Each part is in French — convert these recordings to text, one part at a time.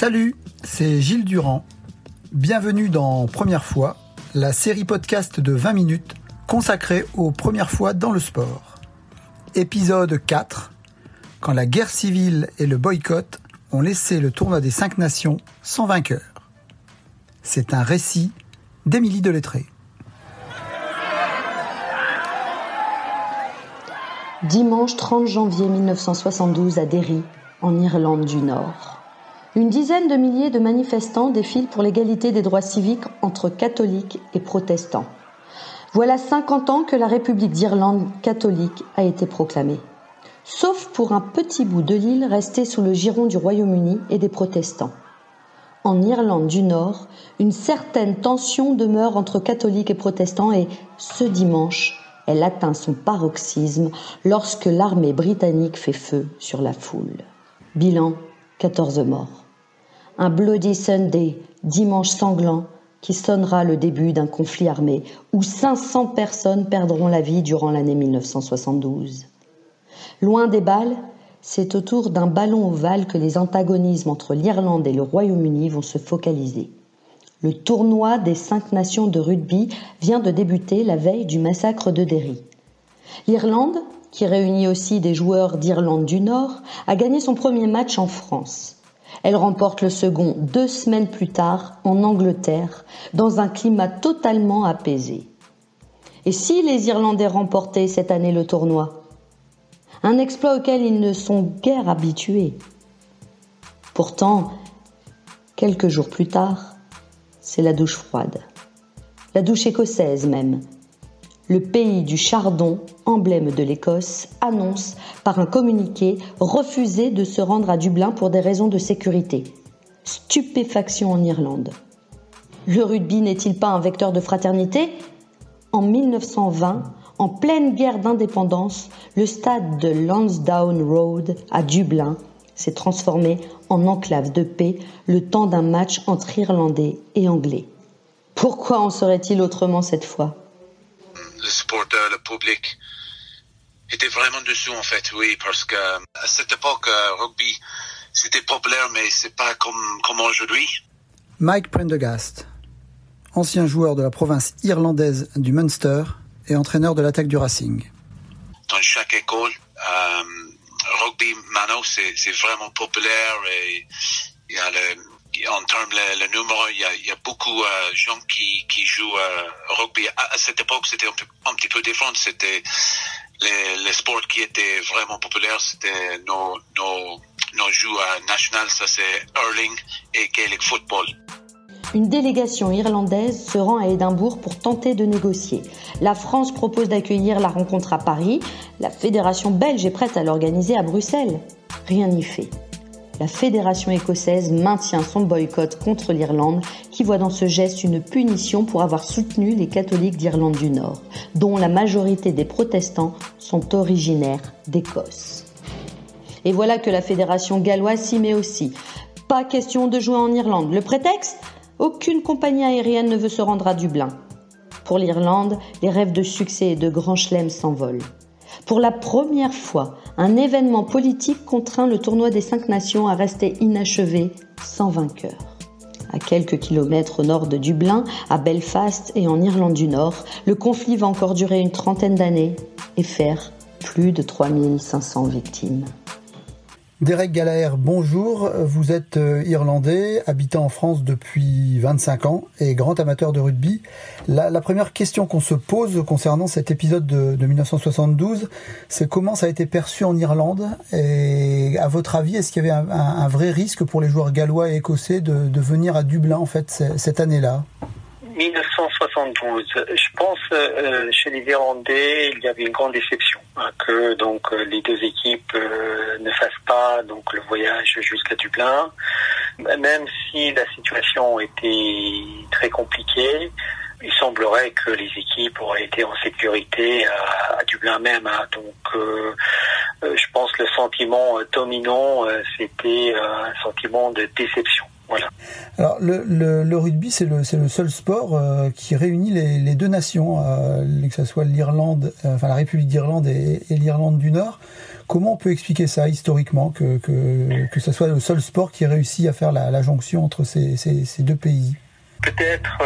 Salut, c'est Gilles Durand. Bienvenue dans Première fois, la série podcast de 20 minutes consacrée aux premières fois dans le sport. Épisode 4, quand la guerre civile et le boycott ont laissé le tournoi des cinq nations sans vainqueur. C'est un récit d'Émilie Delettré. Dimanche 30 janvier 1972 à Derry, en Irlande du Nord. Une dizaine de milliers de manifestants défilent pour l'égalité des droits civiques entre catholiques et protestants. Voilà 50 ans que la République d'Irlande catholique a été proclamée. Sauf pour un petit bout de l'île resté sous le giron du Royaume-Uni et des protestants. En Irlande du Nord, une certaine tension demeure entre catholiques et protestants et ce dimanche, elle atteint son paroxysme lorsque l'armée britannique fait feu sur la foule. Bilan 14 morts. Un Bloody Sunday, dimanche sanglant, qui sonnera le début d'un conflit armé où 500 personnes perdront la vie durant l'année 1972. Loin des balles, c'est autour d'un ballon ovale que les antagonismes entre l'Irlande et le Royaume-Uni vont se focaliser. Le tournoi des cinq nations de rugby vient de débuter la veille du massacre de Derry. L'Irlande, qui réunit aussi des joueurs d'Irlande du Nord, a gagné son premier match en France. Elle remporte le second deux semaines plus tard en Angleterre, dans un climat totalement apaisé. Et si les Irlandais remportaient cette année le tournoi? Un exploit auquel ils ne sont guère habitués. Pourtant, quelques jours plus tard, c'est la douche froide. La douche écossaise même, le pays du chardon, emblème de l'Écosse, annonce par un communiqué refuser de se rendre à Dublin pour des raisons de sécurité. Stupéfaction en Irlande. Le rugby n'est-il pas un vecteur de fraternité? En 1920, en pleine guerre d'indépendance, le stade de Lansdowne Road à Dublin s'est transformé en enclave de paix le temps d'un match entre Irlandais et Anglais. Pourquoi en serait-il autrement cette fois? Le supporter, le public était vraiment dessous en fait, oui, parce que à cette époque, euh, rugby, c'était populaire, mais c'est pas comme, comme aujourd'hui. Mike Prendergast, ancien joueur de la province irlandaise du Munster et entraîneur de l'attaque du Racing. Dans chaque école, euh, rugby maintenant c'est vraiment populaire et il y a le en termes le, le il y a, beaucoup de euh, gens qui, jouent euh, rugby. À, cette époque, c'était un, petit peu différent. C'était les, les sports qui étaient vraiment populaires, c'était nos, nos, jeux nationaux, ça c'est hurling et Gaelic football. Une délégation irlandaise se rend à Édimbourg pour tenter de négocier. La France propose d'accueillir la rencontre à Paris. La fédération belge est prête à l'organiser à Bruxelles. Rien n'y fait la fédération écossaise maintient son boycott contre l'Irlande, qui voit dans ce geste une punition pour avoir soutenu les catholiques d'Irlande du Nord, dont la majorité des protestants sont originaires d'Écosse. Et voilà que la fédération galloise s'y met aussi. Pas question de jouer en Irlande. Le prétexte? Aucune compagnie aérienne ne veut se rendre à Dublin. Pour l'Irlande, les rêves de succès et de grand chelem s'envolent. Pour la première fois, un événement politique contraint le tournoi des cinq nations à rester inachevé, sans vainqueur. À quelques kilomètres au nord de Dublin, à Belfast et en Irlande du Nord, le conflit va encore durer une trentaine d'années et faire plus de 3500 victimes. Derek Gallagher, bonjour. Vous êtes euh, irlandais, habitant en France depuis 25 ans et grand amateur de rugby. La, première question qu'on se pose concernant cet épisode de, 1972, c'est comment ça a été perçu en Irlande? Et à votre avis, est-ce qu'il y avait un, vrai risque pour les joueurs gallois et écossais de, venir à Dublin en fait cette année-là? 1972. Je pense euh, chez les Irlandais, il y avait une grande déception que donc euh, les deux équipes euh, ne fassent pas donc le voyage jusqu'à Dublin, même si la situation était très compliquée. Il semblerait que les équipes auraient été en sécurité à, Dublin même. Hein. donc, je pense que le sentiment dominant, c'était un sentiment de déception. Voilà. Alors le, rugby c'est le, le seul sport euh, qui réunit les, deux nations, euh, que ce soit l'Irlande, euh, enfin la République d'Irlande et, l'Irlande du Nord. Comment on peut expliquer ça historiquement que, que, ce soit le seul sport qui réussit à faire la, jonction entre ces deux pays? Peut-être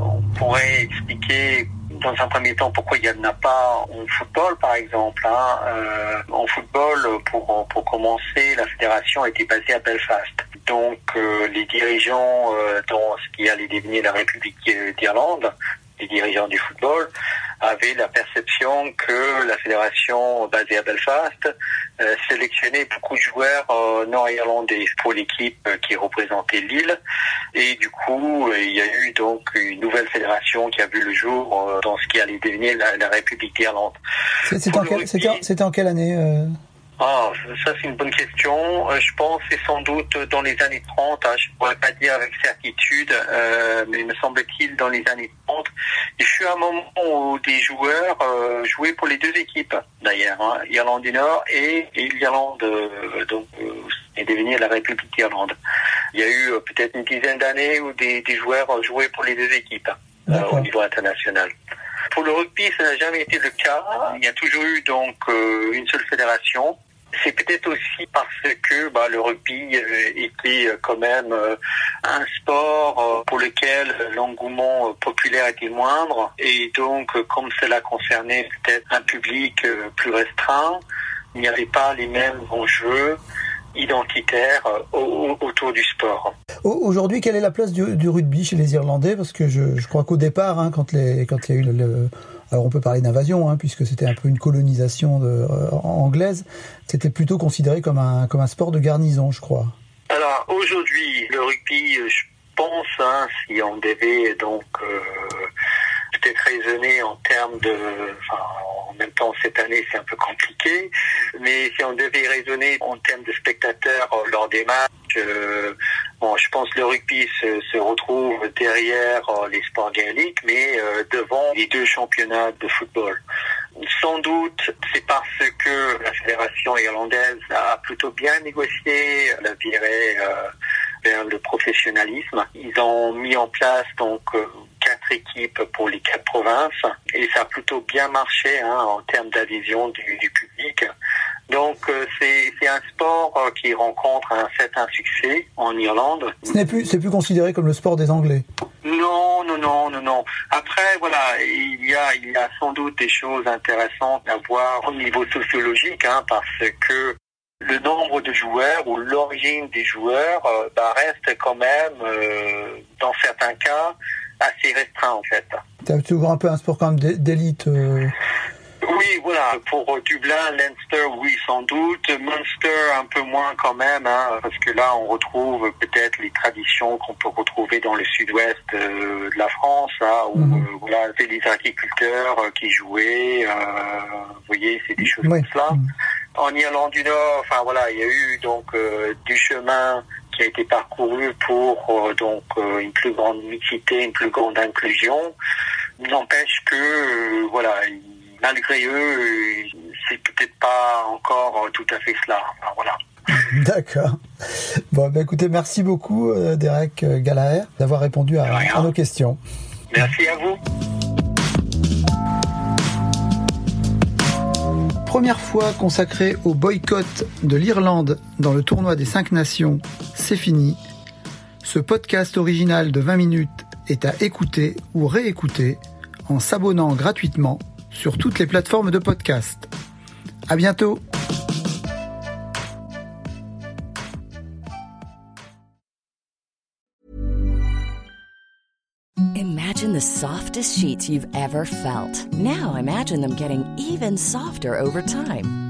on pourrait expliquer dans un premier temps pourquoi il n'y en a pas en football par exemple. Hein. Euh, en football, pour, pour commencer, la fédération était basée à Belfast. Donc euh, les dirigeants euh, dans ce qui allait devenir la République d'Irlande, les dirigeants du football, avaient la perception que la fédération basée à Belfast euh, sélectionnait beaucoup de joueurs nord-irlandais pour l'équipe qui représentait l'île. Et du coup, il y a eu donc une nouvelle fédération qui a vu le jour dans ce qui allait devenir la, République d'Irlande. C'était en, en, quelle année ah, ça c'est une bonne question. Euh, je pense c'est sans doute dans les années 30. Hein, je ne pourrais pas dire avec certitude, euh, mais me semble-t-il dans les années 30. Il fut un moment où des joueurs euh, jouaient pour les deux équipes, d'ailleurs, hein, Irlande du Nord et, l'Irlande, donc est devenue la République d'Irlande. Il y a eu peut-être une dizaine d'années où des, joueurs jouaient pour les deux équipes au niveau international. Pour le rugby, ça n'a jamais été le cas. Il y a toujours eu donc une seule fédération c'est peut-être aussi parce que bah, le rugby euh, était euh, quand même euh, un sport pour lequel l'engouement populaire était moindre et donc comme cela concernait peut-être un public plus restreint, il n'y avait pas les mêmes enjeux identitaires autour du sport. Aujourd'hui, quelle est la place du, rugby chez les Irlandais? Parce que je, crois qu'au départ, hein, quand, quand il y a eu le alors on peut parler d'invasion, hein, puisque c'était un peu une colonisation euh, anglaise. C'était plutôt considéré comme un, comme un sport de garnison, je crois. Alors aujourd'hui, le rugby, je pense, hein, si on devait donc euh, peut-être raisonner en termes de... Enfin, en même temps, cette année, c'est un peu compliqué, mais si on devait raisonner en termes de spectateurs lors des matchs, euh, bon, je pense que le rugby se, retrouve derrière euh, les sports gaéliques, mais euh, devant les deux championnats de football. Sans doute, c'est parce que la fédération irlandaise a plutôt bien négocié la virée vers le professionnalisme. Ils ont mis en place donc quatre équipes pour les quatre provinces et ça a plutôt bien marché hein, en termes d'adhésion du, du, public. Donc euh, c'est un sport euh, qui rencontre un certain succès en Irlande. Ce n'est plus c'est plus considéré comme le sport des Anglais. Non non non non non. Après voilà il y a il y a sans doute des choses intéressantes à voir au niveau sociologique hein, parce que le nombre de joueurs ou l'origine des joueurs euh, bah, reste quand même dans certains cas assez restreint en fait. C'est toujours un peu un sport quand même d'élite. Euh. Oui, voilà. Pour Dublin, Leinster, oui, sans doute. Munster, un peu moins quand même, hein, parce que là, on retrouve peut-être les traditions qu'on peut retrouver dans le sud-ouest euh, de la France, hein, où mhm. euh, voilà, c'est les agriculteurs qui jouaient. vous voyez, c'est des choses comme ça. Mhm. En Irlande du Nord, enfin voilà, il y a eu donc du chemin qui a été parcouru pour euh, donc euh, une plus grande mixité, une plus grande inclusion. N'empêche que euh, malgré eux, c'est peut-être pas encore tout à fait cela. voilà. D'accord. Bon, bah, écoutez, merci beaucoup, Derek Gallagher, d'avoir répondu à nos questions. Merci à vous. première fois consacrée au boycott de l'Irlande dans le tournoi des 5 nations, c'est fini. Ce podcast original de 20 minutes est à écouter ou réécouter en s'abonnant gratuitement sur toutes les plateformes de podcast. À bientôt! Imagine the softest sheets you've ever felt. Now imagine them getting even softer over time.